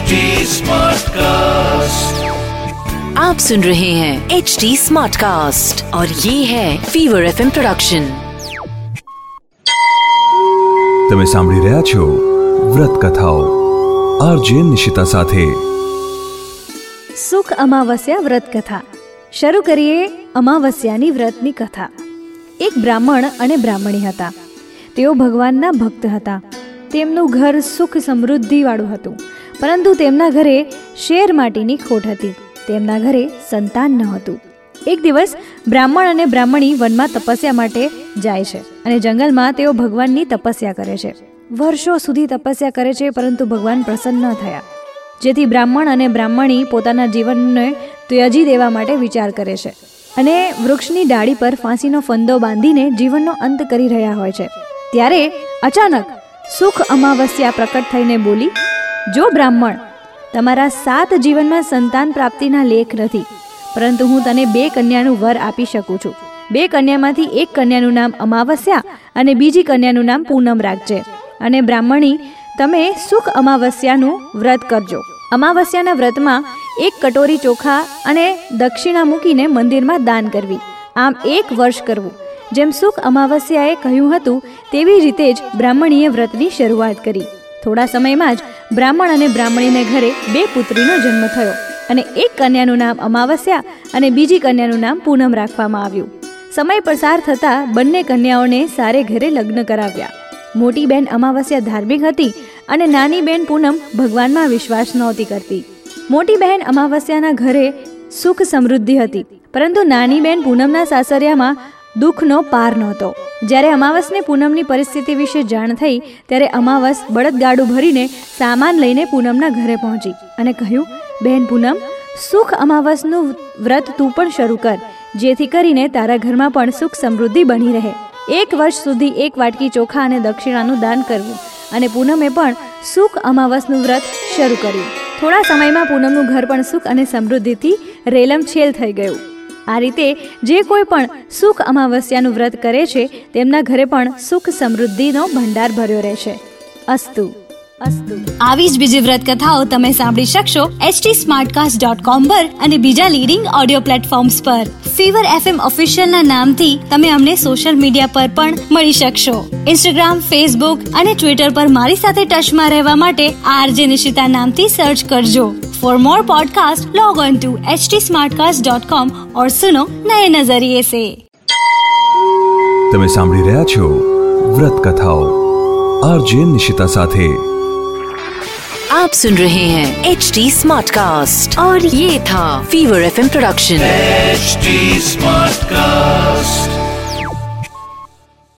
HD Smartcast. आप सुन रहे हैं एच डी स्मार्ट कास्ट और ये है फीवर एफ प्रोडक्शन તમે સાંભળી રહ્યા છો વ્રત કથાઓ આરજે નિશિતા સાથે સુખ અમાવસ્યા વ્રત કથા શરૂ કરીએ અમાવસ્યાની વ્રતની કથા એક બ્રાહ્મણ અને બ્રાહ્મણી હતા તેઓ ભગવાનના ભક્ત હતા તેમનું ઘર સુખ સમૃદ્ધિવાળું હતું પરંતુ તેમના ઘરે શેર માટીની ખોટ હતી. તેમના ઘરે સંતાન ન હતું. એક દિવસ બ્રાહ્મણ અને બ્રાહ્મણી વનમાં તપસ્યા માટે જાય છે અને જંગલમાં તેઓ ભગવાનની તપસ્યા કરે છે. વર્ષો સુધી તપસ્યા કરે છે, પરંતુ ભગવાન પ્રસન્ન ન થયા. જેથી બ્રાહ્મણ અને બ્રાહ્મણી પોતાના જીવનને ત્યજી દેવા માટે વિચાર કરે છે અને વૃક્ષની ડાળી પર ફાંસીનો ફંદો બાંધીને જીવનનો અંત કરી રહ્યા હોય છે. ત્યારે અચાનક સુખ અમાવસ્યા પ્રકટ થઈને બોલી જો બ્રાહ્મણ તમારા સાત જીવનમાં સંતાન પ્રાપ્તિના લેખ નથી, પરંતુ હું તને બે કન્યાનું વર આપી શકું છું. બે કન્યામાંથી એક કન્યાનું નામ અમાવસ્યા અને બીજી કન્યાનું નામ પૂનમ રાખજે. અને બ્રાહ્મણી, તમે સુખ અમાવસ્યાનું વ્રત કરજો. અમાવસ્યાના વ્રતમાં એક કટોરી ચોખા અને દક્ષિણા મૂકીને મંદિરમાં દાન કરવી. આમ એક વર્ષ કરવું. જેમ સુખ અમાવસ્યાએ કહ્યું હતું, તેવી રીતે જ બ્રાહ્મણીએ વ્રતની શરૂઆત કરી. થોડા સમયમાં જ બ્રાહ્મણ અને બ્રાહ્મણીને ઘરે બે પુત્રીનો જન્મ થયો અને એક કન્યાનું નામ અમાવસ્યા અને બીજી કન્યાનું નામ પૂનમ રાખવામાં આવ્યું. સમય પસાર થતાં બંને કન્યાઓને સારે ઘરે લગ્ન કરાવ્યા. મોટી બેન અમાવસ્યા ધાર્મિક હતી અને નાની બેન પૂનમ ભગવાનમાં વિશ્વાસ નહોતી કરતી. મોટી બહેન અમાવસ્યાના ઘરે સુખ સમૃદ્ધિ હતી, પરંતુ નાની બેન પૂનમના સાસરિયામાં દુઃખનો પાર નહોતો. જ્યારે અમાવસને પૂનમની પરિસ્થિતિ વિશે જાણ થઈ, ત્યારે અમાવસ બળદગાડું ભરીને સામાન લઈને પૂનમના ઘરે પહોંચી અને કહ્યું બહેન પૂનમ, સુખ અમાવસનું વ્રત તું પણ શરૂ કર, જેથી કરીને તારા ઘરમાં પણ સુખ સમૃદ્ધિ બની રહે. એક વર્ષ સુધી એક વાટકી ચોખા અને દક્ષિણાનું દાન કરવું. અને પૂનમે પણ સુખ અમાવસનું વ્રત શરૂ કર્યું. થોડા સમયમાં પૂનમનું ઘર પણ સુખ અને સમૃદ્ધિથી રેલમછેલ થઈ ગયું. આ રીતે જે કોઈ પણ સુખ અમાવસ્યાનું વ્રત કરે છે, તેમના ઘરે પણ સુખ સમૃદ્ધિનો ભંડાર ભર્યો રહેશે. અસ્તુ. અસ્તુ. આવી જ બીજી વ્રત કથાઓ તમે સાંભળી શકશો એચટી સ્માર્ટકાસ્ટ ડોટ કોમ પર અને બીજા લીડિંગ ઓડિયો પ્લેટફોર્મ્સ પર. ફીવર એફએમ ઓફિશિયલ ના નામથી તમે અમને સોશિયલ મીડિયા પર પણ મળી શકશો. ઇન્સ્ટાગ્રામ ફેસબુક અને ટ્વિટર પર મારી સાથે ટચમાં રહેવા માટે આરજે નિશિતા નામથી સર્ચ કરજો. For more podcast log on to H T Smartcast dot com और सुनो नए नजरिए से તમે સાંભળી રહ્યા છો વ્રત કથાઓ આરજે નિશિતા સાથે आप सुन रहे हैं एच डी स्मार्ट कास्ट और ये था fever F production HD Smartcast.